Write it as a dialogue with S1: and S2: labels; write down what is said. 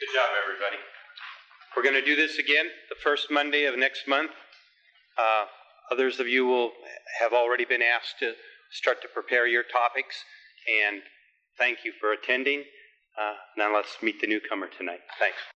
S1: Good job, everybody. We're going to do this again the first Monday of next month. Uh, Others of you will have already been asked to start to prepare your topics, and thank you for attending. Uh, Now let's meet the newcomer tonight. Thanks.